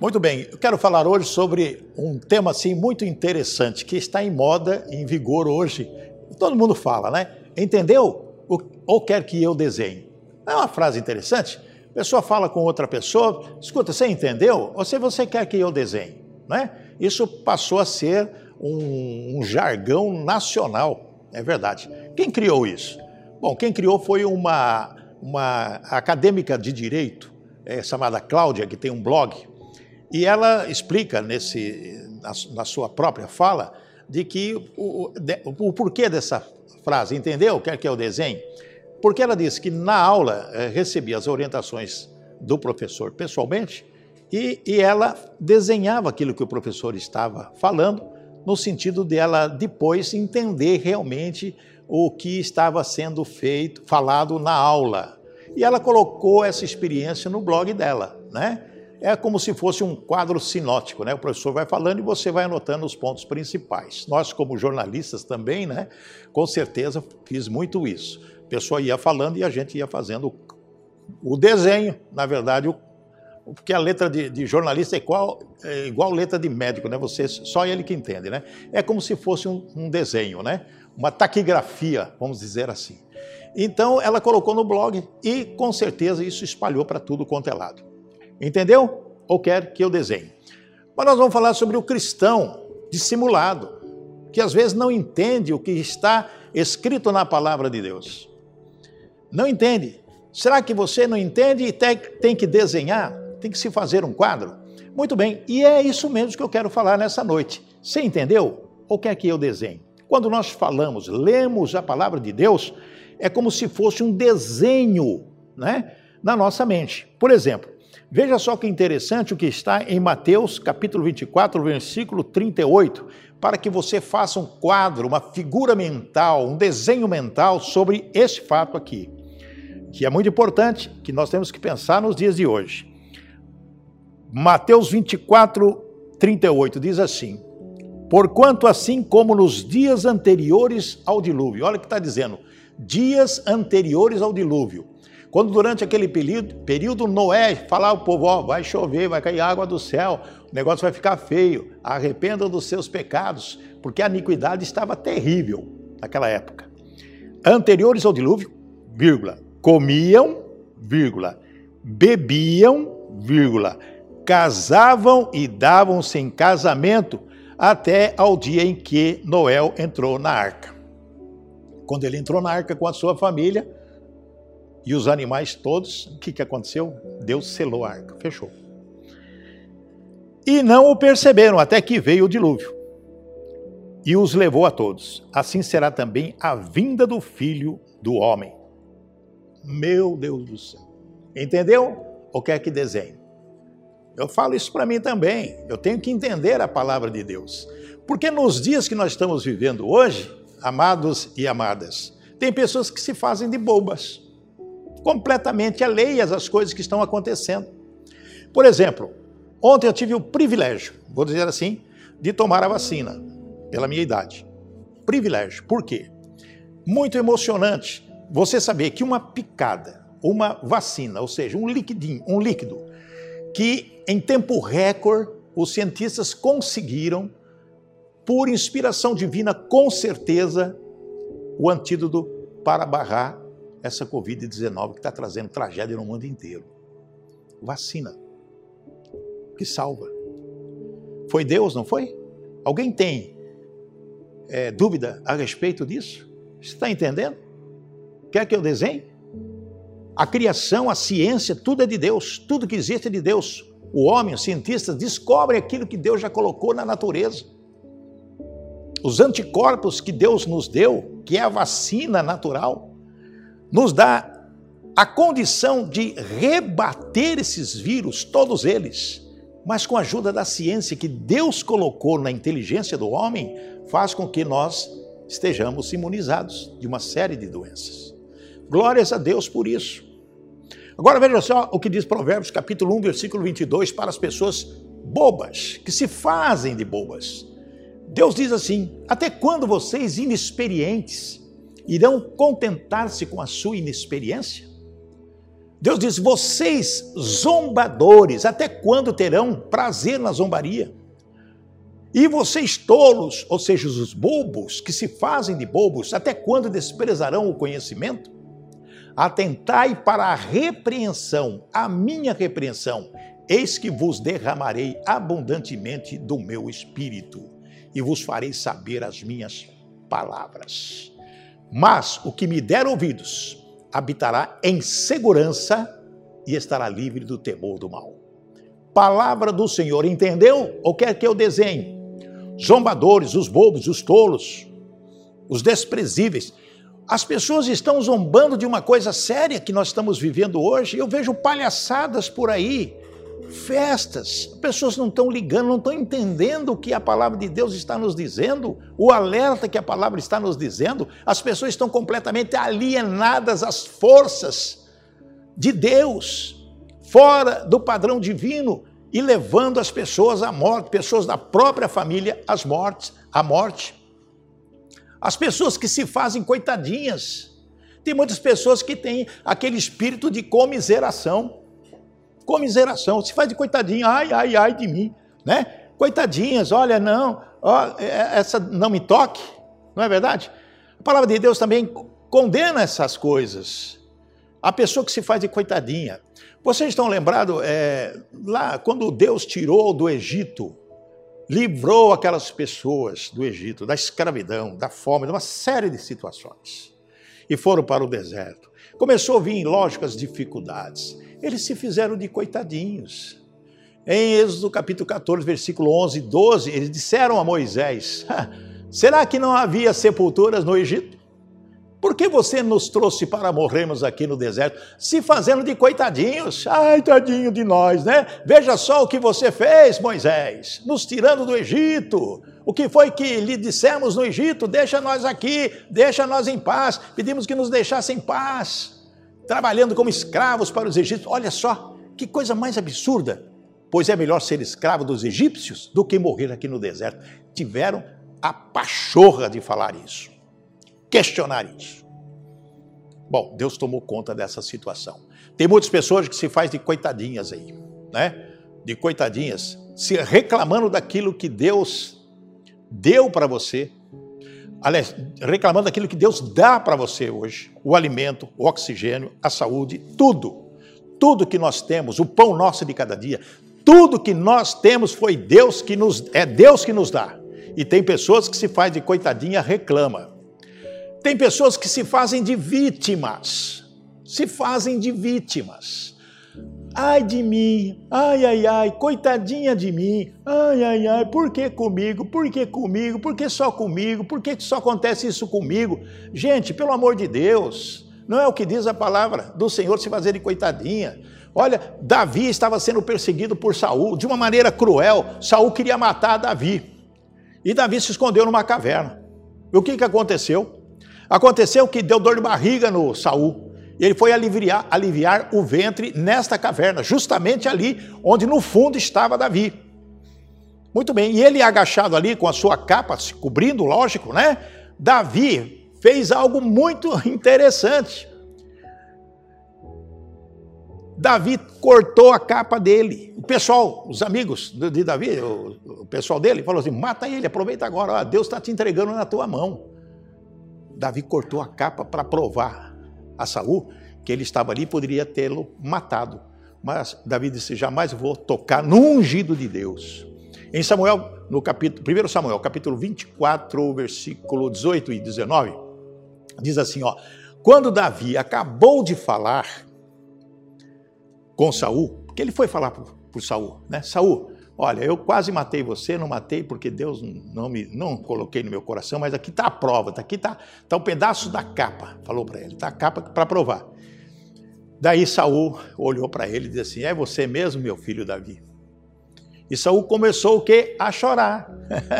Muito bem, eu quero falar hoje sobre um tema assim muito interessante que está em moda, em vigor hoje. Todo mundo fala, né? Entendeu? Ou quer que eu desenhe? É uma frase interessante. A pessoa fala com outra pessoa, escuta, você entendeu? Ou se você quer que eu desenhe, né? Isso passou a ser um, um jargão nacional, é verdade. Quem criou isso? Bom, quem criou foi uma, uma acadêmica de direito é, chamada Cláudia, que tem um blog, e ela explica nesse, na, na sua própria fala de que o, de, o, porquê dessa frase, entendeu? Quer que eu desenhe? Porque ela disse que na aula é, recebia as orientações do professor pessoalmente e, e ela desenhava aquilo que o professor estava falando, no sentido dela depois entender realmente o que estava sendo feito, falado na aula. E ela colocou essa experiência no blog dela, né? É como se fosse um quadro sinótico, né? O professor vai falando e você vai anotando os pontos principais. Nós, como jornalistas também, né? Com certeza fiz muito isso. A pessoa ia falando e a gente ia fazendo o desenho, na verdade, o porque a letra de, de jornalista é igual, é igual letra de médico, né? Você, só ele que entende, né? É como se fosse um, um desenho, né? Uma taquigrafia, vamos dizer assim. Então, ela colocou no blog e, com certeza, isso espalhou para tudo quanto é lado. Entendeu? Ou quer que eu desenhe. Mas nós vamos falar sobre o cristão dissimulado, que às vezes não entende o que está escrito na palavra de Deus. Não entende. Será que você não entende e tem que desenhar? Tem que se fazer um quadro? Muito bem, e é isso mesmo que eu quero falar nessa noite. Você entendeu? Ou quer que eu desenhe? Quando nós falamos, lemos a palavra de Deus, é como se fosse um desenho né, na nossa mente. Por exemplo, veja só que interessante o que está em Mateus capítulo 24, versículo 38, para que você faça um quadro, uma figura mental, um desenho mental sobre esse fato aqui, que é muito importante, que nós temos que pensar nos dias de hoje. Mateus 24, 38 diz assim: Porquanto, assim como nos dias anteriores ao dilúvio, olha o que está dizendo, dias anteriores ao dilúvio. Quando durante aquele período, período Noé falava ao povo: ó, vai chover, vai cair água do céu, o negócio vai ficar feio, arrependam dos seus pecados, porque a iniquidade estava terrível naquela época. Anteriores ao dilúvio, vírgula, comiam, vírgula, bebiam, vírgula, casavam e davam-se em casamento até ao dia em que Noé entrou na arca. Quando ele entrou na arca com a sua família e os animais todos, o que, que aconteceu? Deus selou a arca, fechou. E não o perceberam até que veio o dilúvio e os levou a todos. Assim será também a vinda do filho do homem. Meu Deus do céu. Entendeu? Ou quer que desenhe? Eu falo isso para mim também. Eu tenho que entender a palavra de Deus. Porque nos dias que nós estamos vivendo hoje, amados e amadas. Tem pessoas que se fazem de bobas, completamente alheias às coisas que estão acontecendo. Por exemplo, ontem eu tive o privilégio, vou dizer assim, de tomar a vacina, pela minha idade. Privilégio. Por quê? Muito emocionante você saber que uma picada, uma vacina, ou seja, um liquidinho, um líquido, que em tempo recorde os cientistas conseguiram por inspiração divina, com certeza, o antídoto para barrar essa Covid-19 que está trazendo tragédia no mundo inteiro. Vacina. Que salva. Foi Deus, não foi? Alguém tem é, dúvida a respeito disso? Você está entendendo? Quer que eu desenhe? A criação, a ciência, tudo é de Deus, tudo que existe é de Deus. O homem, os cientistas descobrem aquilo que Deus já colocou na natureza. Os anticorpos que Deus nos deu, que é a vacina natural, nos dá a condição de rebater esses vírus, todos eles, mas com a ajuda da ciência que Deus colocou na inteligência do homem, faz com que nós estejamos imunizados de uma série de doenças. Glórias a Deus por isso. Agora veja só o que diz Provérbios capítulo 1, versículo 22 para as pessoas bobas, que se fazem de bobas. Deus diz assim: Até quando vocês inexperientes irão contentar-se com a sua inexperiência? Deus diz: vocês zombadores, até quando terão prazer na zombaria? E vocês tolos, ou seja, os bobos que se fazem de bobos, até quando desprezarão o conhecimento? Atentai para a repreensão, a minha repreensão, eis que vos derramarei abundantemente do meu espírito e vos farei saber as minhas palavras. Mas o que me der ouvidos habitará em segurança e estará livre do temor do mal. Palavra do Senhor, entendeu? Ou quer que eu desenhe? Zombadores, os bobos, os tolos, os desprezíveis. As pessoas estão zombando de uma coisa séria que nós estamos vivendo hoje. Eu vejo palhaçadas por aí, festas. Pessoas não estão ligando, não estão entendendo o que a palavra de Deus está nos dizendo, o alerta que a palavra está nos dizendo. As pessoas estão completamente alienadas às forças de Deus, fora do padrão divino e levando as pessoas à morte, pessoas da própria família às mortes, à morte. As pessoas que se fazem coitadinhas. Tem muitas pessoas que têm aquele espírito de comiseração. Comiseração, se faz de coitadinha, ai, ai, ai de mim, né? Coitadinhas, olha, não, ó, é, essa não me toque, não é verdade? A palavra de Deus também condena essas coisas. A pessoa que se faz de coitadinha. Vocês estão lembrados, é, lá quando Deus tirou do Egito, livrou aquelas pessoas do Egito, da escravidão, da fome, de uma série de situações, e foram para o deserto. Começou a vir, lógico, as dificuldades. Eles se fizeram de coitadinhos. Em Êxodo capítulo 14, versículo 11 e 12, eles disseram a Moisés: Será que não havia sepulturas no Egito? Por que você nos trouxe para morrermos aqui no deserto, se fazendo de coitadinhos? Ai, tadinho de nós, né? Veja só o que você fez, Moisés, nos tirando do Egito. O que foi que lhe dissemos no Egito? Deixa nós aqui, deixa nós em paz. Pedimos que nos deixasse em paz, trabalhando como escravos para os egípcios. Olha só, que coisa mais absurda. Pois é melhor ser escravo dos egípcios do que morrer aqui no deserto. Tiveram a pachorra de falar isso questionar isso. Bom, Deus tomou conta dessa situação. Tem muitas pessoas que se faz de coitadinhas aí, né? De coitadinhas, se reclamando daquilo que Deus deu para você. Aliás, reclamando daquilo que Deus dá para você hoje: o alimento, o oxigênio, a saúde, tudo. Tudo que nós temos, o pão nosso de cada dia, tudo que nós temos foi Deus que nos é Deus que nos dá. E tem pessoas que se faz de coitadinha, reclama. Tem pessoas que se fazem de vítimas, se fazem de vítimas. Ai de mim, ai, ai, ai, coitadinha de mim, ai, ai, ai, por que comigo, por que comigo, por que só comigo, por que só acontece isso comigo? Gente, pelo amor de Deus, não é o que diz a palavra do Senhor se fazer de coitadinha. Olha, Davi estava sendo perseguido por Saul de uma maneira cruel. Saul queria matar Davi. E Davi se escondeu numa caverna. E o que, que aconteceu? Aconteceu que deu dor de barriga no Saul. Ele foi aliviar, aliviar o ventre nesta caverna, justamente ali onde no fundo estava Davi. Muito bem, e ele agachado ali com a sua capa se cobrindo, lógico, né? Davi fez algo muito interessante. Davi cortou a capa dele. O pessoal, os amigos de Davi, o pessoal dele, falou assim: mata ele, aproveita agora, Deus está te entregando na tua mão. Davi cortou a capa para provar a Saul que ele estava ali poderia tê-lo matado. Mas Davi disse: jamais vou tocar no ungido de Deus. Em Samuel, no capítulo, 1 Samuel, capítulo 24, versículo 18 e 19, diz assim: ó, quando Davi acabou de falar com Saul, que ele foi falar por, por Saul, né? Saul, Olha, eu quase matei você, não matei porque Deus não me não coloquei no meu coração, mas aqui está a prova, tá, aqui está tá um pedaço da capa, falou para ele, está a capa para provar. Daí Saul olhou para ele e disse assim: É você mesmo, meu filho Davi? E Saul começou o quê? A chorar.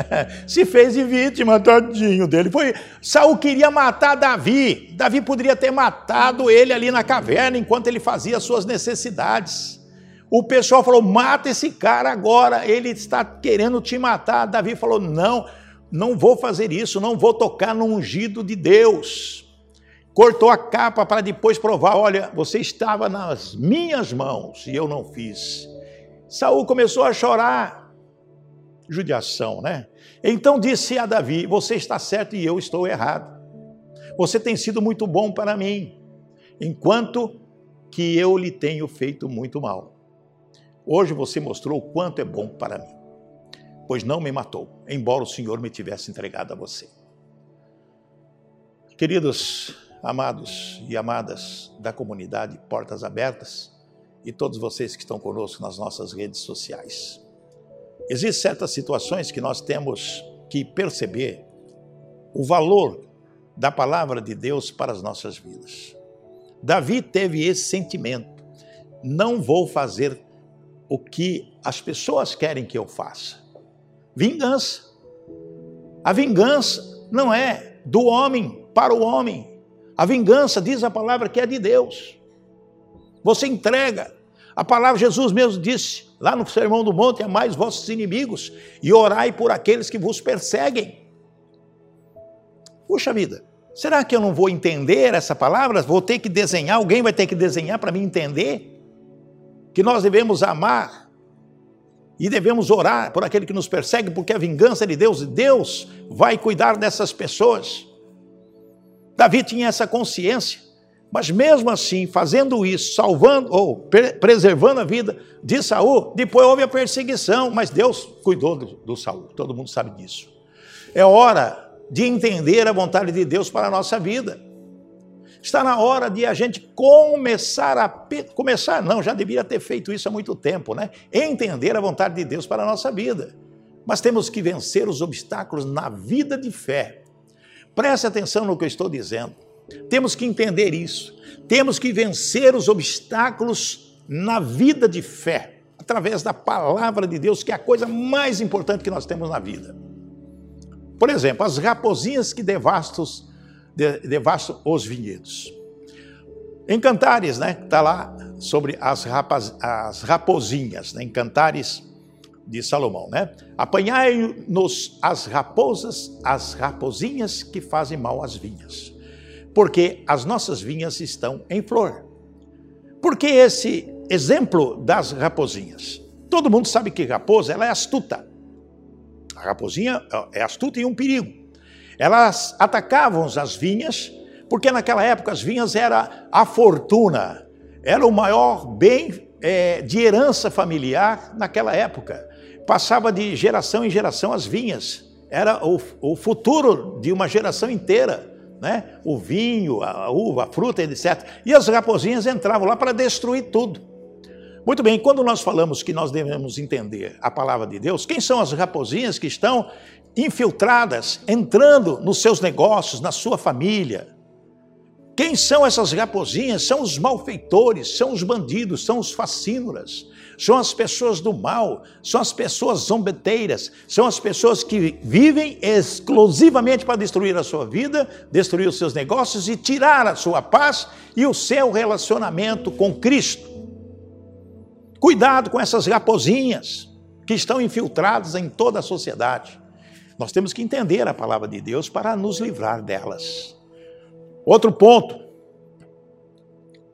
Se fez de vítima, tadinho dele. Foi. Saul queria matar Davi. Davi poderia ter matado ele ali na caverna enquanto ele fazia suas necessidades. O pessoal falou: mata esse cara agora, ele está querendo te matar. Davi falou: não, não vou fazer isso, não vou tocar no ungido de Deus. cortou a capa para depois provar: olha, você estava nas minhas mãos e eu não fiz. Saul começou a chorar. Judiação, né? Então disse a Davi: Você está certo e eu estou errado. Você tem sido muito bom para mim, enquanto que eu lhe tenho feito muito mal. Hoje você mostrou o quanto é bom para mim, pois não me matou, embora o Senhor me tivesse entregado a você. Queridos, amados e amadas da comunidade Portas Abertas e todos vocês que estão conosco nas nossas redes sociais. Existem certas situações que nós temos que perceber o valor da palavra de Deus para as nossas vidas. Davi teve esse sentimento: não vou fazer o que as pessoas querem que eu faça. Vingança. A vingança não é do homem para o homem, a vingança, diz a palavra, que é de Deus. Você entrega. A palavra Jesus mesmo disse, lá no Sermão do Monte, amai os vossos inimigos e orai por aqueles que vos perseguem. Puxa vida, será que eu não vou entender essa palavra? Vou ter que desenhar, alguém vai ter que desenhar para me entender? Que nós devemos amar e devemos orar por aquele que nos persegue, porque a vingança de Deus, e Deus vai cuidar dessas pessoas. Davi tinha essa consciência, mas mesmo assim, fazendo isso, salvando ou preservando a vida de Saul, depois houve a perseguição, mas Deus cuidou do, do Saul, todo mundo sabe disso. É hora de entender a vontade de Deus para a nossa vida. Está na hora de a gente começar a começar, não, já deveria ter feito isso há muito tempo, né? Entender a vontade de Deus para a nossa vida. Mas temos que vencer os obstáculos na vida de fé Preste atenção no que eu estou dizendo. Temos que entender isso. Temos que vencer os obstáculos na vida de fé, através da palavra de Deus, que é a coisa mais importante que nós temos na vida. Por exemplo, as raposinhas que devastam, devastam os vinhedos. Em Cantares, né, está lá sobre as, rapaz, as raposinhas, né, em Cantares de Salomão, né? Apanhai-nos as raposas, as raposinhas que fazem mal às vinhas, porque as nossas vinhas estão em flor. Por que esse exemplo das raposinhas? Todo mundo sabe que raposa ela é astuta. A raposinha é astuta e um perigo. Elas atacavam as vinhas, porque naquela época as vinhas era a fortuna, era o maior bem é, de herança familiar naquela época passava de geração em geração as vinhas. Era o, o futuro de uma geração inteira. Né? O vinho, a uva, a fruta, etc. E as raposinhas entravam lá para destruir tudo. Muito bem, quando nós falamos que nós devemos entender a palavra de Deus, quem são as raposinhas que estão infiltradas, entrando nos seus negócios, na sua família? Quem são essas raposinhas? São os malfeitores, são os bandidos, são os facínoras, são as pessoas do mal, são as pessoas zombeteiras, são as pessoas que vivem exclusivamente para destruir a sua vida, destruir os seus negócios e tirar a sua paz e o seu relacionamento com Cristo. Cuidado com essas raposinhas que estão infiltradas em toda a sociedade. Nós temos que entender a palavra de Deus para nos livrar delas. Outro ponto: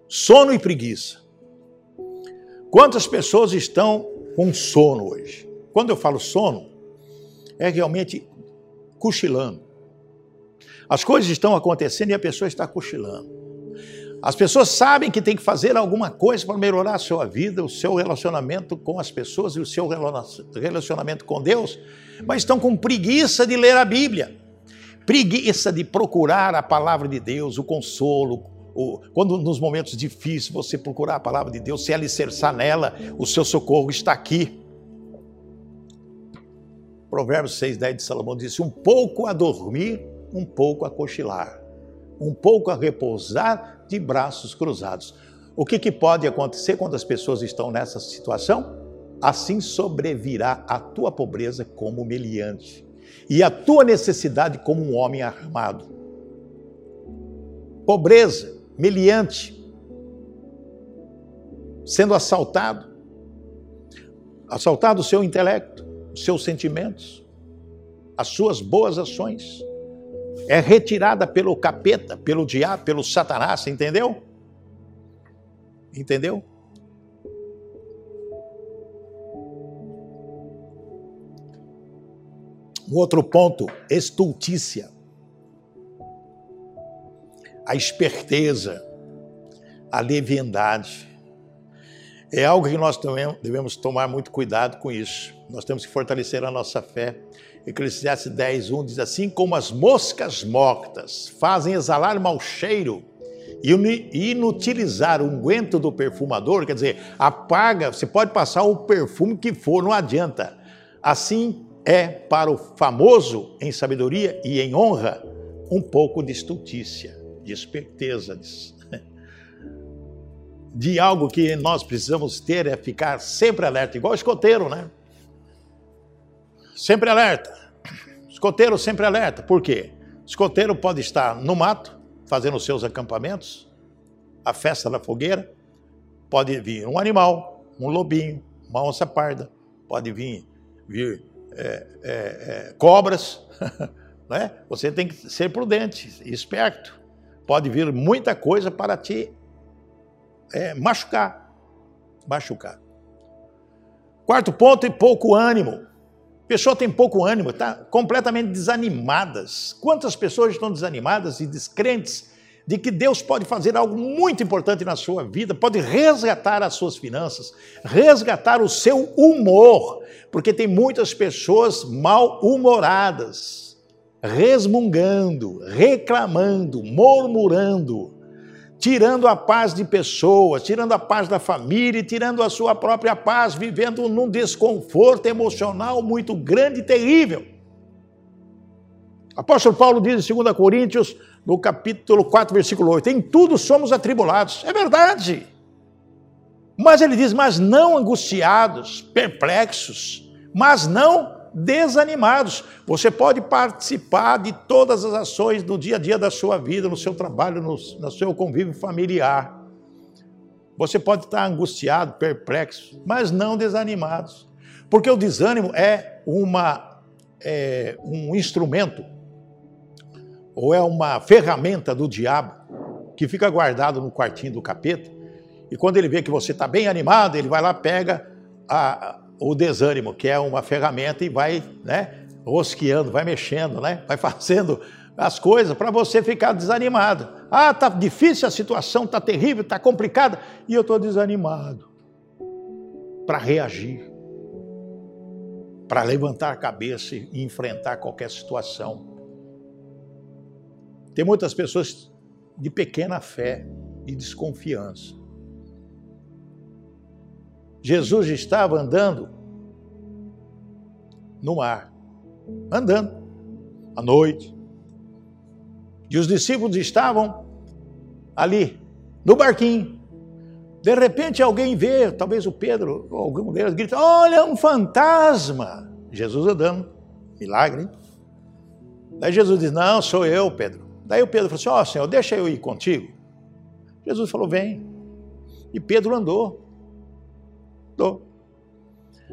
sono e preguiça. Quantas pessoas estão com sono hoje? Quando eu falo sono, é realmente cochilando. As coisas estão acontecendo e a pessoa está cochilando. As pessoas sabem que tem que fazer alguma coisa para melhorar a sua vida, o seu relacionamento com as pessoas e o seu relacionamento com Deus, mas estão com preguiça de ler a Bíblia, preguiça de procurar a palavra de Deus, o consolo, quando nos momentos difíceis você procurar a palavra de Deus, se alicerçar nela, o seu socorro está aqui. Provérbios 6,10 de Salomão disse: Um pouco a dormir, um pouco a cochilar, um pouco a repousar de braços cruzados. O que, que pode acontecer quando as pessoas estão nessa situação? Assim sobrevirá a tua pobreza como meliante e a tua necessidade como um homem armado. Pobreza, meliante, sendo assaltado, assaltado o seu intelecto, os seus sentimentos, as suas boas ações, é retirada pelo capeta, pelo diabo, pelo satanás, entendeu? Entendeu? Um outro ponto, estultícia. A esperteza, a leviandade. É algo que nós devemos tomar muito cuidado com isso. Nós temos que fortalecer a nossa fé. Eclesiastes 10, 1 diz assim: como as moscas mortas fazem exalar mau cheiro e inutilizar o unguento do perfumador, quer dizer, apaga, você pode passar o perfume que for, não adianta. Assim é para o famoso em sabedoria e em honra um pouco de estultícia, de esperteza, de, de algo que nós precisamos ter é ficar sempre alerta, igual escoteiro, né? Sempre alerta. Escoteiro sempre alerta. Por quê? Escoteiro pode estar no mato, fazendo seus acampamentos, a festa da fogueira, pode vir um animal, um lobinho, uma onça parda, pode vir, vir é, é, é, cobras, né? Você tem que ser prudente, esperto. Pode vir muita coisa para te é, machucar, machucar. Quarto ponto, e pouco ânimo. Pessoa tem pouco ânimo, está completamente desanimadas. Quantas pessoas estão desanimadas e descrentes de que Deus pode fazer algo muito importante na sua vida, pode resgatar as suas finanças, resgatar o seu humor, porque tem muitas pessoas mal-humoradas, resmungando, reclamando, murmurando, tirando a paz de pessoas, tirando a paz da família, tirando a sua própria paz, vivendo num desconforto emocional muito grande e terrível. Apóstolo Paulo diz em 2 Coríntios no capítulo 4, versículo 8: Em tudo somos atribulados. É verdade. Mas ele diz: Mas não angustiados, perplexos, mas não desanimados. Você pode participar de todas as ações do dia a dia da sua vida, no seu trabalho, no, no seu convívio familiar. Você pode estar angustiado, perplexo, mas não desanimados. Porque o desânimo é, uma, é um instrumento ou é uma ferramenta do diabo que fica guardado no quartinho do capeta. E quando ele vê que você está bem animado, ele vai lá, pega a, o desânimo, que é uma ferramenta, e vai né, rosqueando, vai mexendo, né, vai fazendo as coisas para você ficar desanimado. Ah, está difícil a situação, está terrível, está complicada, e eu estou desanimado para reagir, para levantar a cabeça e enfrentar qualquer situação. Tem muitas pessoas de pequena fé e desconfiança. Jesus estava andando no mar, andando à noite. E os discípulos estavam ali, no barquinho. De repente alguém vê, talvez o Pedro, ou algum deles, grita: Olha, um fantasma! Jesus andando, milagre. Daí Jesus diz: Não, sou eu, Pedro. Daí o Pedro falou assim: Ó oh, Senhor, deixa eu ir contigo. Jesus falou: Vem. E Pedro andou. Andou.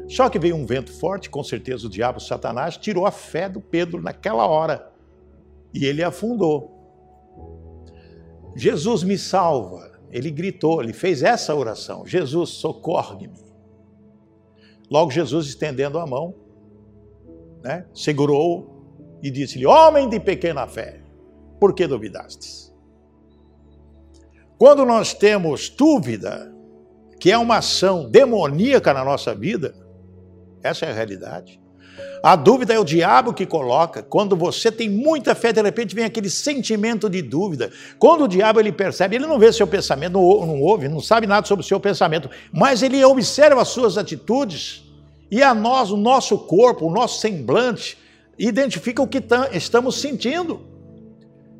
Só que veio um vento forte, com certeza o diabo, Satanás, tirou a fé do Pedro naquela hora. E ele afundou. Jesus me salva. Ele gritou, ele fez essa oração: Jesus, socorre-me. Logo, Jesus, estendendo a mão, né, segurou e disse-lhe: Homem de pequena fé, por que duvidastes? Quando nós temos dúvida, que é uma ação demoníaca na nossa vida, essa é a realidade. A dúvida é o diabo que coloca. Quando você tem muita fé, de repente vem aquele sentimento de dúvida. Quando o diabo ele percebe, ele não vê seu pensamento, não, não ouve, não sabe nada sobre o seu pensamento, mas ele observa as suas atitudes e a nós, o nosso corpo, o nosso semblante, identifica o que estamos sentindo.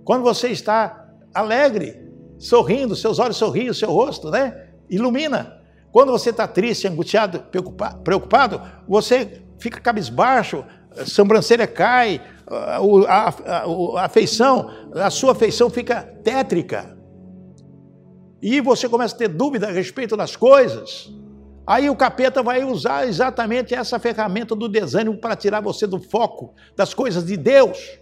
Quando você está alegre, sorrindo, seus olhos sorriem, o seu rosto, né? Ilumina. Quando você está triste, angustiado, preocupado, você fica cabisbaixo, a sobrancelha cai, a, a, a, sua feição fica tétrica. E você começa a ter dúvida a respeito das coisas. Aí o capeta vai usar exatamente essa ferramenta do desânimo para tirar você do foco das coisas de Deus.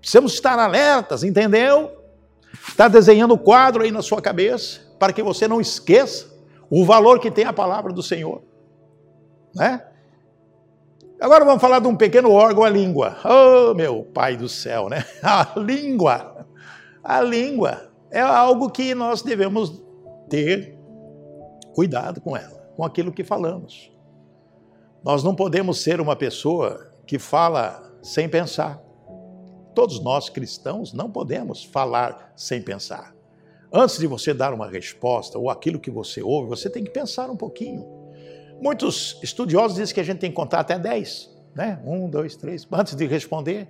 Precisamos estar alertas, entendeu? Está desenhando o quadro aí na sua cabeça, para que você não esqueça o valor que tem a palavra do Senhor. Né? Agora vamos falar de um pequeno órgão, a língua. Oh, meu pai do céu, né? A língua. A língua é algo que nós devemos ter cuidado com ela, com aquilo que falamos. Nós não podemos ser uma pessoa que fala sem pensar. Todos nós cristãos não podemos falar sem pensar. Antes de você dar uma resposta ou aquilo que você ouve, você tem que pensar um pouquinho. Muitos estudiosos dizem que a gente tem que contar até 10, né? Um, dois, três, antes de responder.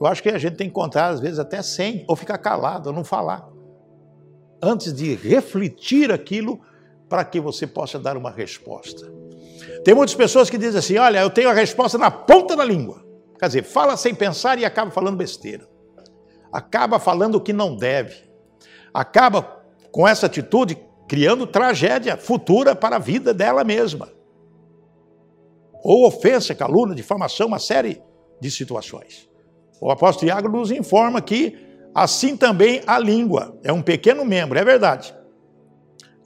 Eu acho que a gente tem que contar, às vezes, até 100, ou ficar calado, ou não falar. Antes de refletir aquilo para que você possa dar uma resposta. Tem muitas pessoas que dizem assim: olha, eu tenho a resposta na ponta da língua. Quer dizer, fala sem pensar e acaba falando besteira. Acaba falando o que não deve. Acaba com essa atitude criando tragédia futura para a vida dela mesma. Ou ofensa, calúnia, difamação, uma série de situações. O apóstolo Tiago nos informa que assim também a língua é um pequeno membro, é verdade.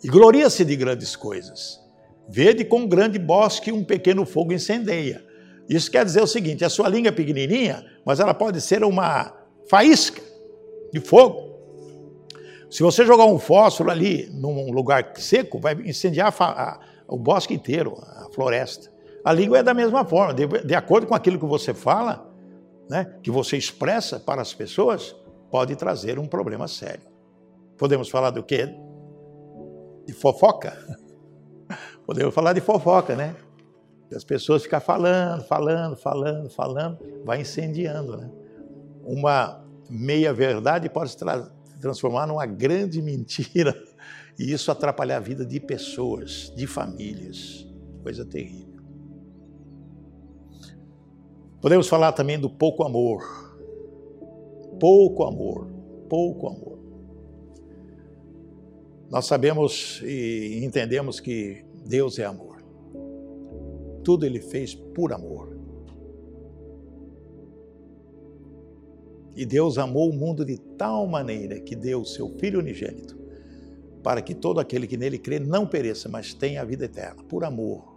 E gloria-se de grandes coisas. Vede com um grande bosque um pequeno fogo incendeia. Isso quer dizer o seguinte: a sua língua é pequenininha, mas ela pode ser uma faísca de fogo se você jogar um fósforo ali num lugar seco, vai incendiar a, a, o bosque inteiro, a floresta. A língua é da mesma forma, de, de acordo com aquilo que você fala, né, que você expressa para as pessoas, pode trazer um problema sério. Podemos falar do quê? De fofoca? Podemos falar de fofoca, né? As pessoas ficam falando, falando, falando, falando, vai incendiando, né? Uma meia verdade pode trazer transformar numa grande mentira e isso atrapalhar a vida de pessoas, de famílias. Coisa terrível. Podemos falar também do pouco amor. Pouco amor, pouco amor. Nós sabemos e entendemos que Deus é amor. Tudo ele fez por amor. E Deus amou o mundo de tal maneira que deu o seu Filho unigênito, para que todo aquele que nele crê não pereça, mas tenha a vida eterna, por amor.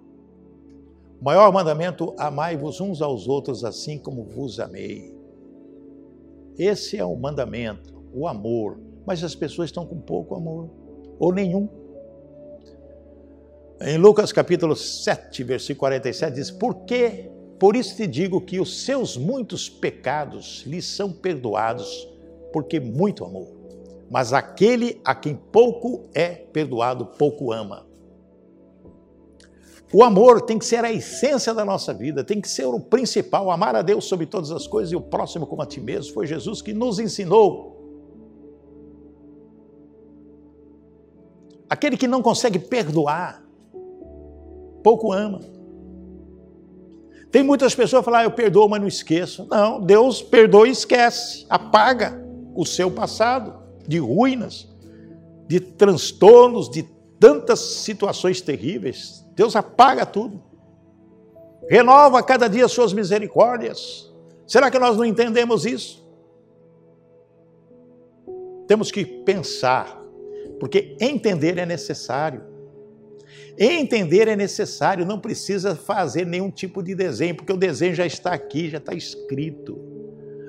O maior mandamento: amai-vos uns aos outros assim como vos amei. Esse é o mandamento, o amor. Mas as pessoas estão com pouco amor, ou nenhum. Em Lucas capítulo 7, versículo 47, diz: Por que por isso te digo que os seus muitos pecados lhe são perdoados, porque muito amou. Mas aquele a quem pouco é perdoado, pouco ama. O amor tem que ser a essência da nossa vida, tem que ser o principal, amar a Deus sobre todas as coisas e o próximo como a ti mesmo. Foi Jesus que nos ensinou. Aquele que não consegue perdoar, pouco ama. Tem muitas pessoas que falam, ah, eu perdoo, mas não esqueço. Não, Deus perdoa e esquece, apaga o seu passado de ruínas, de transtornos, de tantas situações terríveis. Deus apaga tudo. Renova a cada dia suas misericórdias. Será que nós não entendemos isso? Temos que pensar, porque entender é necessário. Entender é necessário, não precisa fazer nenhum tipo de desenho, porque o desenho já está aqui, já está escrito.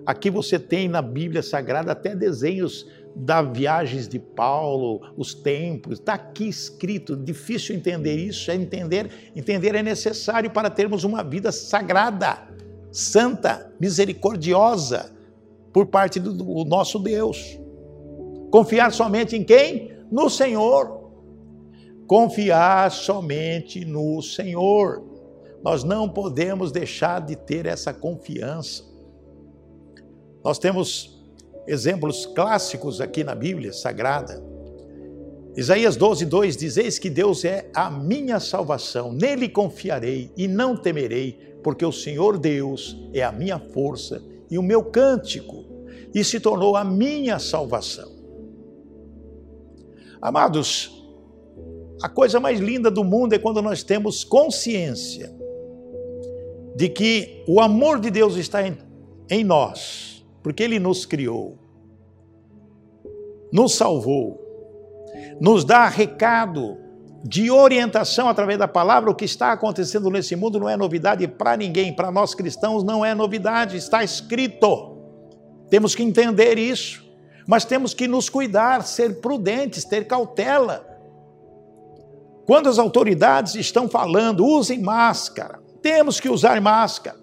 Aqui você tem na Bíblia Sagrada até desenhos das viagens de Paulo, os templos, está aqui escrito. Difícil entender isso, é entender. Entender é necessário para termos uma vida sagrada, santa, misericordiosa, por parte do, do nosso Deus. Confiar somente em quem? No Senhor confiar somente no Senhor. Nós não podemos deixar de ter essa confiança. Nós temos exemplos clássicos aqui na Bíblia Sagrada. Isaías 12, 2 diz: Eis que Deus é a minha salvação, nele confiarei e não temerei, porque o Senhor Deus é a minha força e o meu cântico, e se tornou a minha salvação. Amados, a coisa mais linda do mundo é quando nós temos consciência de que o amor de Deus está em, em nós porque Ele nos criou, nos salvou, nos dá recado de orientação através da palavra. O que está acontecendo nesse mundo não é novidade para ninguém, para nós cristãos não é novidade, está escrito. Temos que entender isso, mas temos que nos cuidar, ser prudentes, ter cautela. Quando as autoridades estão falando, usem máscara, temos que usar máscara.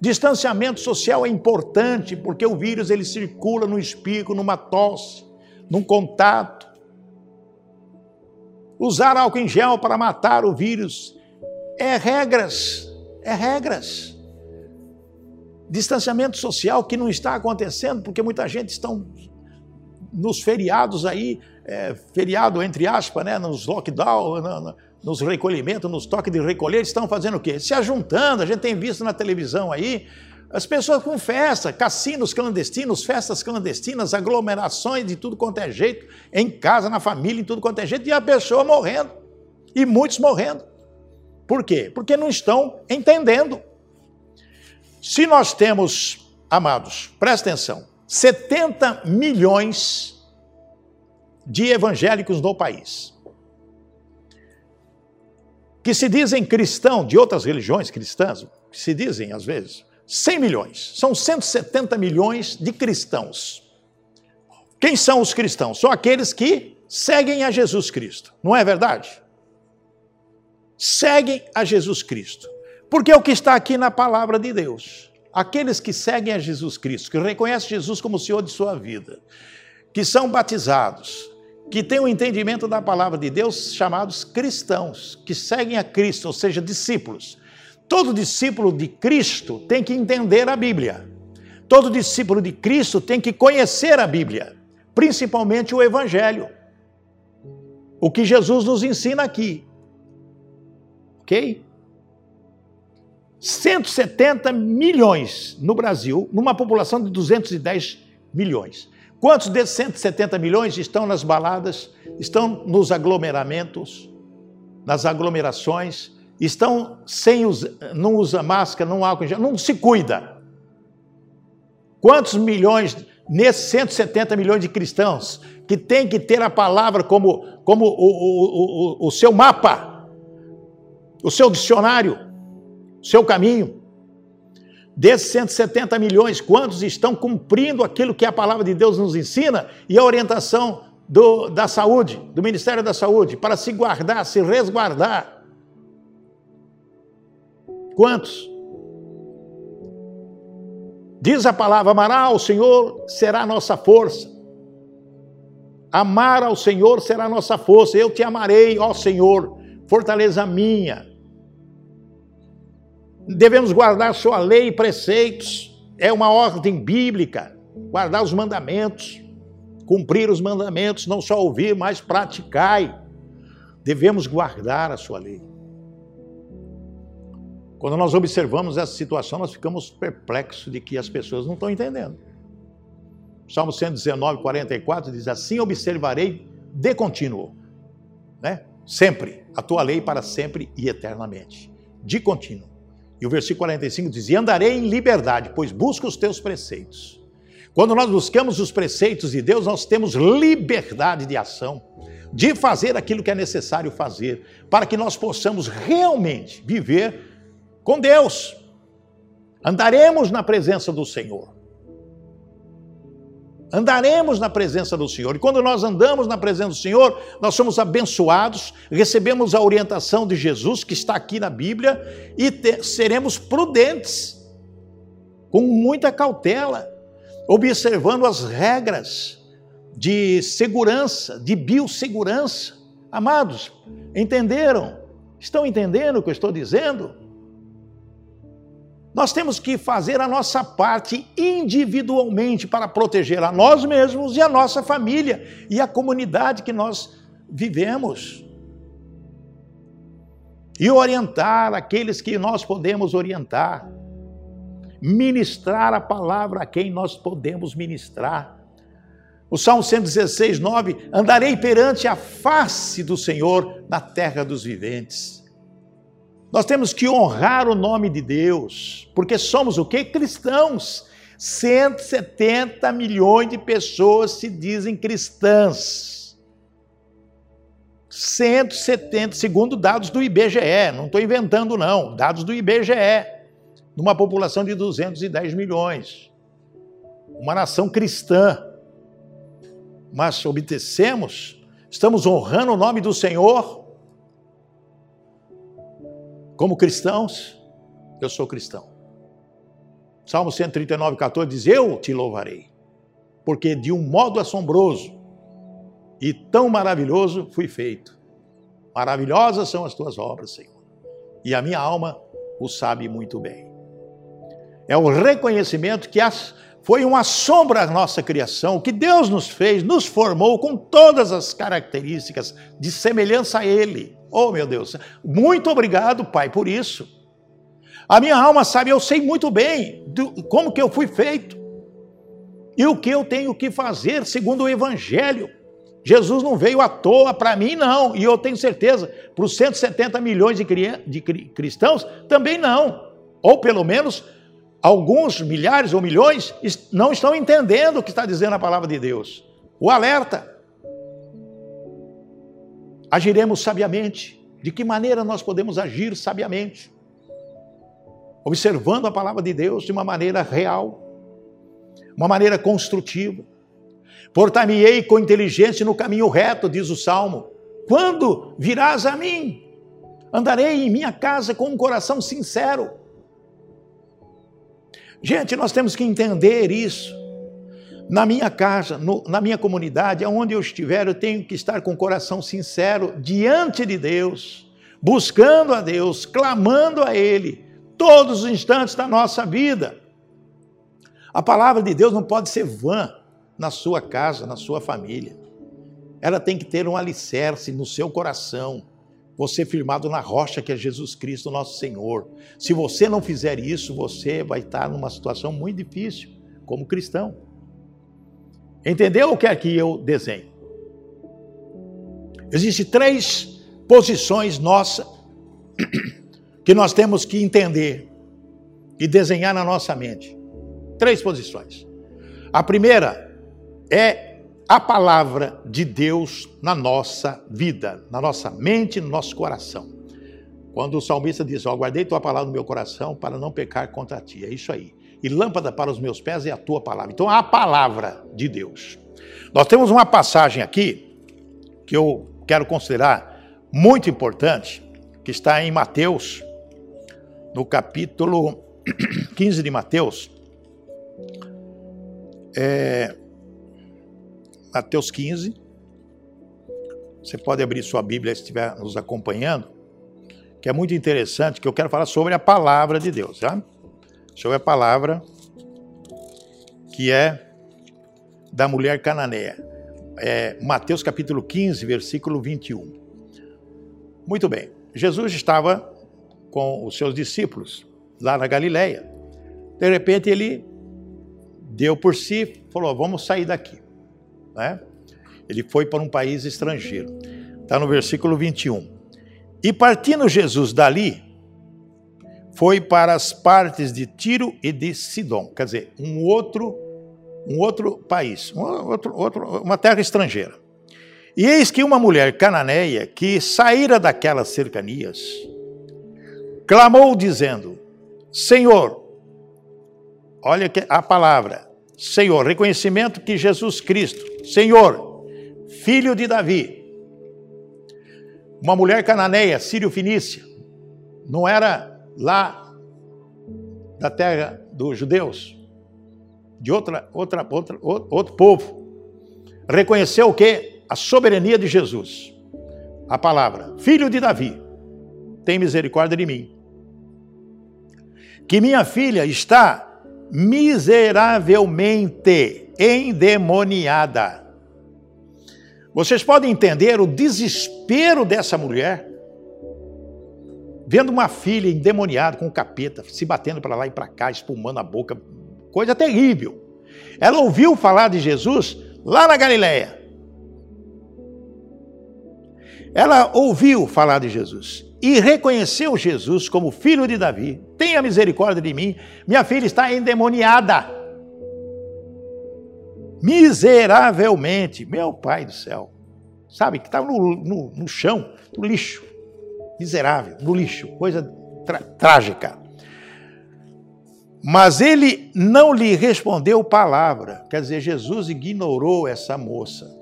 Distanciamento social é importante porque o vírus ele circula no espirro, numa tosse, num contato. Usar álcool em gel para matar o vírus é regras, é regras. Distanciamento social que não está acontecendo porque muita gente estão nos feriados aí, é, feriado entre aspas, né, nos lockdown, nos recolhimentos, nos toques de recolher, estão fazendo o quê? Se ajuntando, a gente tem visto na televisão aí, as pessoas com festa, cassinos clandestinos, festas clandestinas, aglomerações de tudo quanto é jeito, em casa, na família, em tudo quanto é jeito, e a pessoa morrendo. E muitos morrendo. Por quê? Porque não estão entendendo. Se nós temos, amados, presta atenção, 70 milhões de evangélicos no país que se dizem cristão de outras religiões cristãs, que se dizem às vezes, 100 milhões, são 170 milhões de cristãos. Quem são os cristãos? São aqueles que seguem a Jesus Cristo, não é verdade? Seguem a Jesus Cristo. Porque é o que está aqui na palavra de Deus. Aqueles que seguem a Jesus Cristo, que reconhecem Jesus como Senhor de sua vida, que são batizados, que têm o um entendimento da palavra de Deus, chamados cristãos, que seguem a Cristo, ou seja, discípulos. Todo discípulo de Cristo tem que entender a Bíblia. Todo discípulo de Cristo tem que conhecer a Bíblia, principalmente o Evangelho. O que Jesus nos ensina aqui. Ok? 170 milhões no Brasil, numa população de 210 milhões. Quantos desses 170 milhões estão nas baladas, estão nos aglomeramentos, nas aglomerações, estão sem não usa máscara, não álcool não se cuida? Quantos milhões nesses 170 milhões de cristãos que tem que ter a palavra como, como o, o, o, o seu mapa, o seu dicionário, o seu caminho? Desses 170 milhões, quantos estão cumprindo aquilo que a palavra de Deus nos ensina e a orientação do, da saúde, do Ministério da Saúde, para se guardar, se resguardar? Quantos? Diz a palavra: amará ao Senhor será nossa força. Amar ao Senhor será nossa força. Eu te amarei, ó Senhor, fortaleza minha. Devemos guardar sua lei e preceitos. É uma ordem bíblica. Guardar os mandamentos, cumprir os mandamentos, não só ouvir, mas praticai. Devemos guardar a sua lei. Quando nós observamos essa situação, nós ficamos perplexos de que as pessoas não estão entendendo. Salmo 119, 44 diz assim: Observarei de contínuo, né? Sempre, a tua lei para sempre e eternamente. De contínuo. E o versículo 45 diz: E andarei em liberdade, pois busco os teus preceitos. Quando nós buscamos os preceitos de Deus, nós temos liberdade de ação, de fazer aquilo que é necessário fazer, para que nós possamos realmente viver com Deus. Andaremos na presença do Senhor andaremos na presença do Senhor. E quando nós andamos na presença do Senhor, nós somos abençoados, recebemos a orientação de Jesus, que está aqui na Bíblia, e te, seremos prudentes, com muita cautela, observando as regras de segurança, de biossegurança. Amados, entenderam? Estão entendendo o que eu estou dizendo? Nós temos que fazer a nossa parte individualmente para proteger a nós mesmos e a nossa família e a comunidade que nós vivemos. E orientar aqueles que nós podemos orientar. Ministrar a palavra a quem nós podemos ministrar. O Salmo 116, 9: Andarei perante a face do Senhor na terra dos viventes. Nós temos que honrar o nome de Deus, porque somos o que? Cristãos. 170 milhões de pessoas se dizem cristãs. 170, segundo dados do IBGE, não estou inventando não, dados do IBGE, numa população de 210 milhões. Uma nação cristã. Mas obedecemos, estamos honrando o nome do Senhor como cristãos. Eu sou cristão. Salmo 139, 14 diz: Eu te louvarei, porque de um modo assombroso e tão maravilhoso fui feito. Maravilhosas são as tuas obras, Senhor, e a minha alma o sabe muito bem. É o reconhecimento que as, foi uma sombra a nossa criação, que Deus nos fez, nos formou com todas as características de semelhança a Ele. Oh, meu Deus, muito obrigado, Pai, por isso. A minha alma sabe, eu sei muito bem do, como que eu fui feito e o que eu tenho que fazer segundo o Evangelho. Jesus não veio à toa para mim, não, e eu tenho certeza, para os 170 milhões de, de cristãos, também não. Ou pelo menos alguns milhares ou milhões não estão entendendo o que está dizendo a palavra de Deus. O alerta. Agiremos sabiamente. De que maneira nós podemos agir sabiamente? observando a palavra de Deus de uma maneira real, uma maneira construtiva. Portar-me-ei com inteligência no caminho reto, diz o Salmo. Quando virás a mim? Andarei em minha casa com um coração sincero. Gente, nós temos que entender isso. Na minha casa, no, na minha comunidade, aonde eu estiver, eu tenho que estar com o coração sincero diante de Deus, buscando a Deus, clamando a Ele, todos os instantes da nossa vida. A palavra de Deus não pode ser vã na sua casa, na sua família. Ela tem que ter um alicerce no seu coração, você firmado na rocha que é Jesus Cristo, nosso Senhor. Se você não fizer isso, você vai estar numa situação muito difícil como cristão. Entendeu o que é que eu desenho? Existem três posições nossas que nós temos que entender e desenhar na nossa mente. Três posições. A primeira é a palavra de Deus na nossa vida, na nossa mente, no nosso coração. Quando o salmista diz: Ó, guardei tua palavra no meu coração para não pecar contra ti. É isso aí. E lâmpada para os meus pés é a tua palavra. Então, a palavra de Deus. Nós temos uma passagem aqui que eu quero considerar muito importante, que está em Mateus, no capítulo 15 de Mateus, é, Mateus 15, você pode abrir sua Bíblia se estiver nos acompanhando, que é muito interessante, que eu quero falar sobre a palavra de Deus, tá? Sobre a palavra que é da mulher cananeia. É, Mateus capítulo 15, versículo 21. Muito bem. Jesus estava com os seus discípulos lá na Galileia. De repente ele deu por si, falou: vamos sair daqui. Né? Ele foi para um país estrangeiro. Está no versículo 21. E partindo Jesus dali, foi para as partes de Tiro e de Sidom, quer dizer, um outro, um outro país, um outro, outro, uma terra estrangeira. E eis que uma mulher cananeia que saíra daquelas cercanias, clamou dizendo: Senhor, olha a palavra, Senhor, reconhecimento que Jesus Cristo, Senhor, filho de Davi, uma mulher cananeia, sírio-fenícia, não era lá da terra dos judeus, de outra, outra, outra, outro povo, reconheceu o que? A soberania de Jesus. A palavra, filho de Davi, tem misericórdia de mim que minha filha está miseravelmente endemoniada. Vocês podem entender o desespero dessa mulher, vendo uma filha endemoniada com o capeta, se batendo para lá e para cá, espumando a boca, coisa terrível. Ela ouviu falar de Jesus lá na Galileia. Ela ouviu falar de Jesus e reconheceu Jesus como filho de Davi. Tenha misericórdia de mim, minha filha está endemoniada. miseravelmente. Meu pai do céu. Sabe, que estava no, no, no, chão, no lixo. Miserável, no lixo. Coisa trágica. Mas ele não lhe respondeu palavra. Quer dizer, Jesus ignorou essa moça,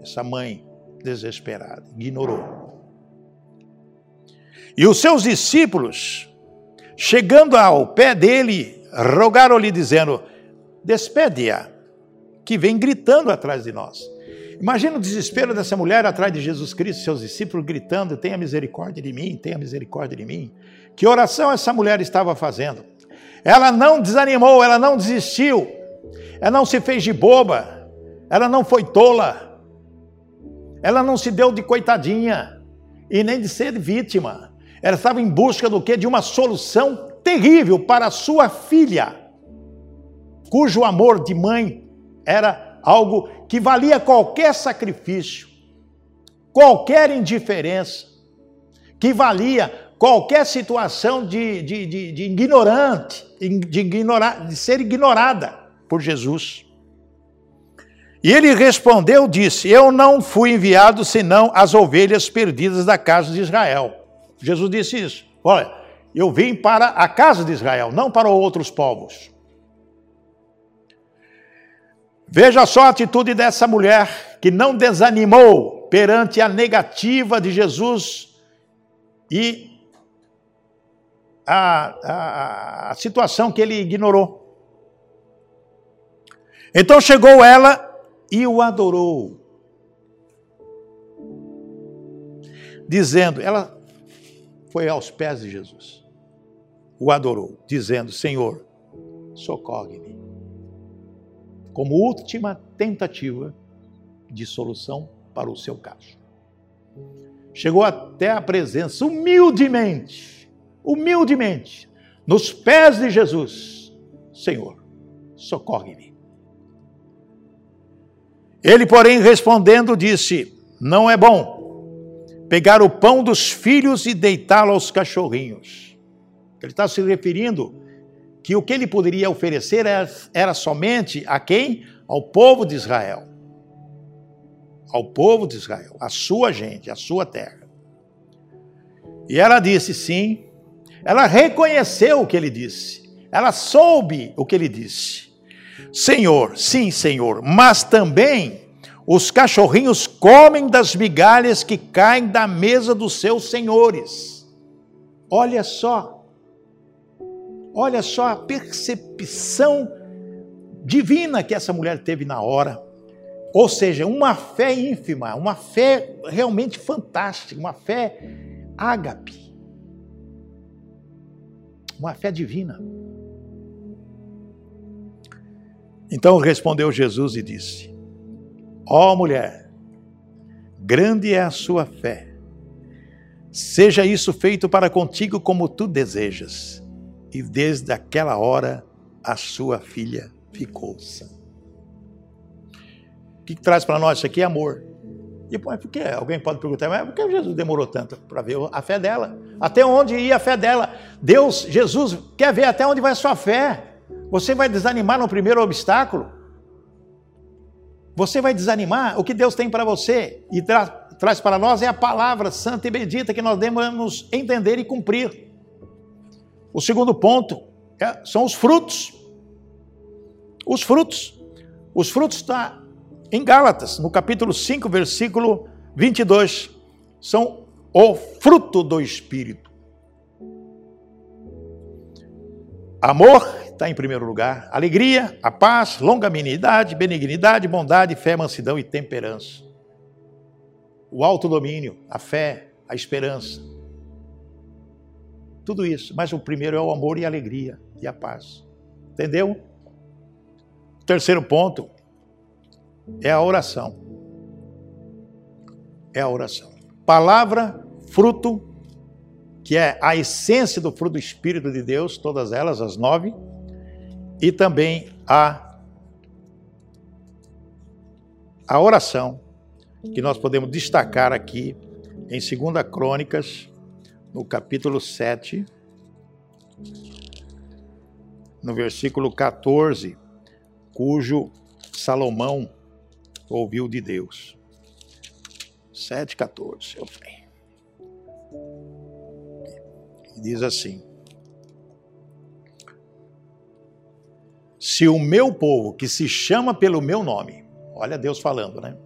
essa mãe desesperada. Ignorou. E os seus discípulos, chegando ao pé dele, rogaram-lhe, dizendo: Despede-a, que vem gritando atrás de nós. Imagina o desespero dessa mulher atrás de Jesus Cristo, seus discípulos gritando: Tenha misericórdia de mim, tenha misericórdia de mim. Que oração essa mulher estava fazendo? Ela não desanimou, ela não desistiu, ela não se fez de boba, ela não foi tola, ela não se deu de coitadinha e nem de ser vítima. Ela estava em busca do que? De uma solução terrível para sua filha, cujo amor de mãe era algo que valia qualquer sacrifício, qualquer indiferença, que valia qualquer situação de, de, de, de ignorante, de, ignorar, de ser ignorada por Jesus. E ele respondeu, disse: Eu não fui enviado senão as ovelhas perdidas da casa de Israel. Jesus disse isso. Olha, eu vim para a casa de Israel, não para outros povos. Veja só a atitude dessa mulher que não desanimou perante a negativa de Jesus e a, a, a situação que ele ignorou. Então chegou ela e o adorou. Dizendo, ela foi aos pés de Jesus, o adorou, dizendo: Senhor, socorre-me. Como última tentativa de solução para o seu caso. Chegou até a presença, humildemente, humildemente, nos pés de Jesus: Senhor, socorre-me. Ele, porém, respondendo, disse: Não é bom pegar o pão dos filhos e deitá-lo aos cachorrinhos. Ele está se referindo que o que ele poderia oferecer era, era somente a quem? Ao povo de Israel. Ao povo de Israel, a sua gente, a sua terra. E ela disse sim, ela reconheceu o que ele disse, ela soube o que ele disse. Senhor, sim, Senhor, mas também os cachorrinhos comem das migalhas que caem da mesa dos seus senhores. Olha só, olha só a percepção divina que essa mulher teve na hora. Ou seja, uma fé ínfima, uma fé realmente fantástica, uma fé ágape. Uma fé divina. Então respondeu Jesus e disse: Ó oh, mulher, grande é a sua fé. Seja isso feito para contigo como tu desejas. E desde aquela hora a sua filha ficou sã. O que, que traz para nós isso aqui é amor. E por que? Alguém pode perguntar, mas por que Jesus demorou tanto para ver a fé dela? Até onde ia a fé dela? Deus, Jesus, quer ver até onde vai a sua fé. Você vai desanimar no primeiro obstáculo? Você vai desanimar? O que Deus tem para você e tra traz para nós é a palavra santa e bendita que nós devemos entender e cumprir. O segundo ponto é, são os frutos. Os frutos. Os frutos está em Gálatas, no capítulo 5, versículo 22. São o fruto do Espírito. Amor, está em primeiro lugar. Alegria, a paz, longanimidade, benignidade, bondade, fé, mansidão e temperança. O autodomínio, a fé, a esperança. Tudo isso. Mas o primeiro é o amor e a alegria e a paz. Entendeu? Terceiro ponto é a oração. É a oração. Palavra, fruto, que é a essência do fruto do Espírito de Deus, todas elas, as nove e também a, a oração, que nós podemos destacar aqui em 2 Crônicas, no capítulo 7, no versículo 14, cujo Salomão ouviu de Deus. 7,14. Eu sei. E diz assim: Se o meu povo, que se chama pelo meu nome, olha Deus falando, né?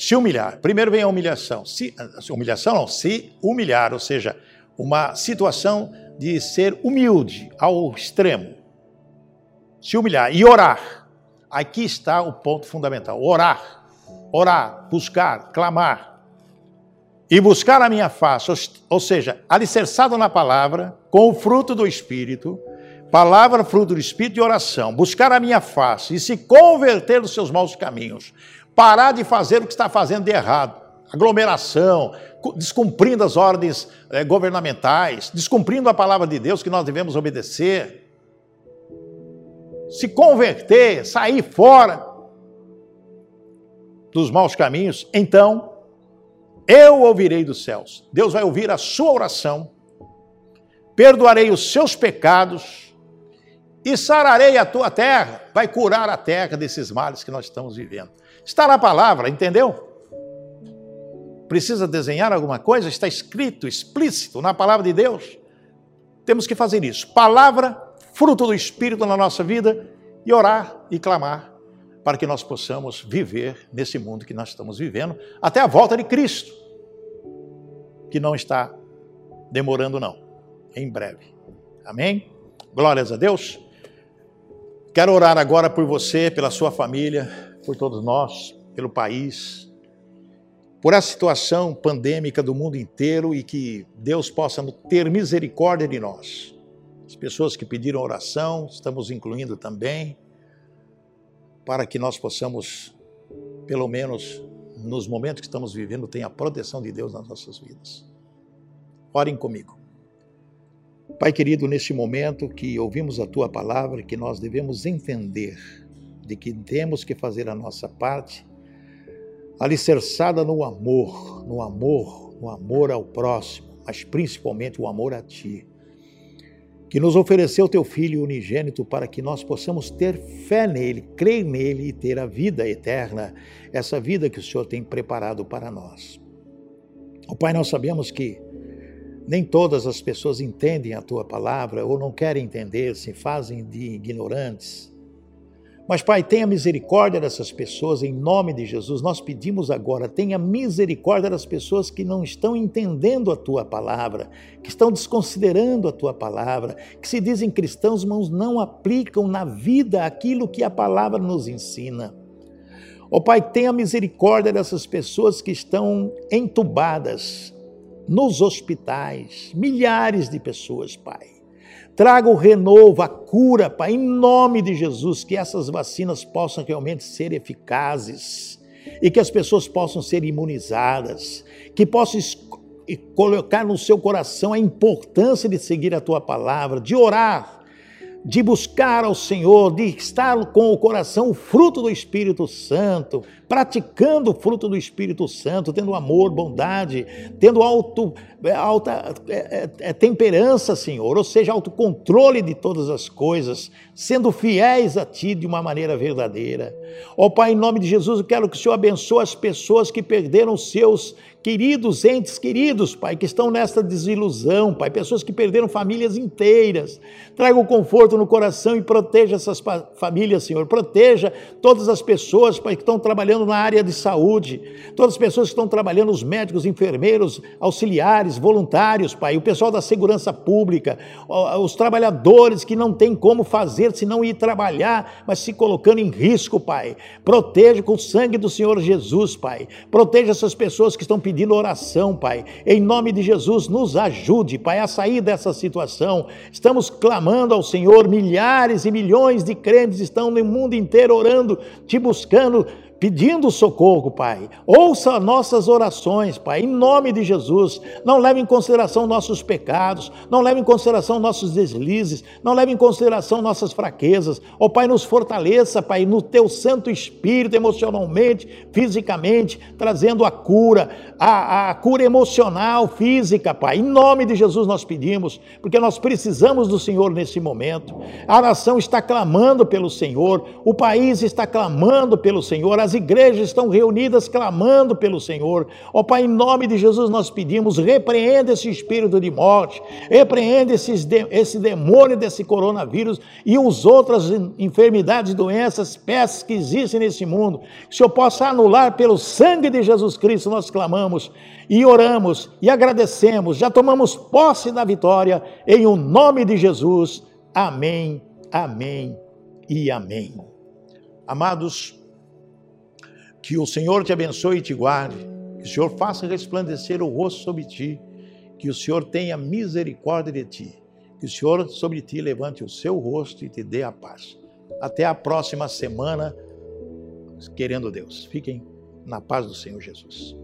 Se humilhar, primeiro vem a humilhação. Se, humilhação não, se humilhar, ou seja, uma situação de ser humilde ao extremo. Se humilhar e orar. Aqui está o ponto fundamental: orar. Orar, buscar, clamar. E buscar a minha face, ou seja, alicerçado na palavra, com o fruto do Espírito, palavra, fruto do Espírito e oração. Buscar a minha face e se converter dos seus maus caminhos. Parar de fazer o que está fazendo de errado aglomeração, descumprindo as ordens eh, governamentais, descumprindo a palavra de Deus que nós devemos obedecer, se converter, sair fora dos maus caminhos, então eu ouvirei dos céus. Deus vai ouvir a sua oração, perdoarei os seus pecados e sararei a tua terra, vai curar a terra desses males que nós estamos vivendo. Está na palavra, entendeu? precisa desenhar alguma coisa, está escrito, explícito na palavra de Deus. Temos que fazer isso. Palavra, fruto do Espírito na nossa vida e orar e clamar para que nós possamos viver nesse mundo que nós estamos vivendo até a volta de Cristo, que não está demorando, não, em breve. Amém? Glórias a Deus. Quero orar agora por você, pela sua família, por todos nós, pelo país por essa situação pandêmica do mundo inteiro e que Deus possa ter misericórdia de nós. As pessoas que pediram oração, estamos incluindo também, para que nós possamos, pelo menos nos momentos que estamos vivendo, ter a proteção de Deus nas nossas vidas. Orem comigo. Pai querido, neste momento que ouvimos a tua palavra, que nós devemos entender de que temos que fazer a nossa parte alicerçada no amor, no amor, no amor ao próximo, mas principalmente o amor a Ti, que nos ofereceu Teu Filho unigênito para que nós possamos ter fé nele, crer nele e ter a vida eterna, essa vida que o Senhor tem preparado para nós. O Pai, nós sabemos que nem todas as pessoas entendem a Tua palavra ou não querem entender, se fazem de ignorantes. Mas, Pai, tenha misericórdia dessas pessoas, em nome de Jesus. Nós pedimos agora, tenha misericórdia das pessoas que não estão entendendo a tua palavra, que estão desconsiderando a tua palavra, que se dizem cristãos, mas não aplicam na vida aquilo que a palavra nos ensina. Ó oh, Pai, tenha misericórdia dessas pessoas que estão entubadas nos hospitais, milhares de pessoas, Pai Traga o renovo, a cura, Pai, em nome de Jesus, que essas vacinas possam realmente ser eficazes e que as pessoas possam ser imunizadas, que possam colocar no seu coração a importância de seguir a tua palavra, de orar, de buscar ao Senhor, de estar com o coração o fruto do Espírito Santo, praticando o fruto do Espírito Santo, tendo amor, bondade, tendo alto, é, alta é, é, é, temperança, Senhor, ou seja, autocontrole de todas as coisas, sendo fiéis a Ti de uma maneira verdadeira. Ó oh, Pai, em nome de Jesus, eu quero que o Senhor abençoe as pessoas que perderam seus queridos entes queridos, Pai, que estão nesta desilusão, Pai, pessoas que perderam famílias inteiras. Traga o conforto no coração e proteja essas famílias, Senhor. Proteja todas as pessoas, Pai, que estão trabalhando na área de saúde, todas as pessoas que estão trabalhando, os médicos, enfermeiros, auxiliares, voluntários, Pai, o pessoal da segurança pública, os trabalhadores que não têm como fazer se não ir trabalhar, mas se colocando em risco, Pai. Proteja com o sangue do Senhor Jesus, Pai. Proteja essas pessoas que estão pedindo oração, Pai. Em nome de Jesus, nos ajude, Pai, a sair dessa situação. Estamos clamando ao Senhor, milhares e milhões de crentes estão no mundo inteiro orando, te buscando pedindo socorro, Pai. Ouça nossas orações, Pai, em nome de Jesus. Não leve em consideração nossos pecados, não leve em consideração nossos deslizes, não leve em consideração nossas fraquezas. Ó oh, Pai, nos fortaleça, Pai, no teu Santo Espírito, emocionalmente, fisicamente, trazendo a cura, a, a cura emocional, física, Pai. Em nome de Jesus nós pedimos, porque nós precisamos do Senhor nesse momento. A nação está clamando pelo Senhor, o país está clamando pelo Senhor, as igrejas estão reunidas clamando pelo Senhor. Ó Pai, em nome de Jesus nós pedimos, repreenda esse espírito de morte, repreenda esses, esse demônio desse coronavírus e as outras enfermidades, doenças, peças que existem nesse mundo. Que o Senhor possa anular pelo sangue de Jesus Cristo, nós clamamos e oramos e agradecemos, já tomamos posse da vitória, em o nome de Jesus. Amém, amém e amém. Amados, que o Senhor te abençoe e te guarde, que o Senhor faça resplandecer o rosto sobre ti, que o Senhor tenha misericórdia de ti, que o Senhor sobre ti levante o seu rosto e te dê a paz. Até a próxima semana, querendo Deus. Fiquem na paz do Senhor Jesus.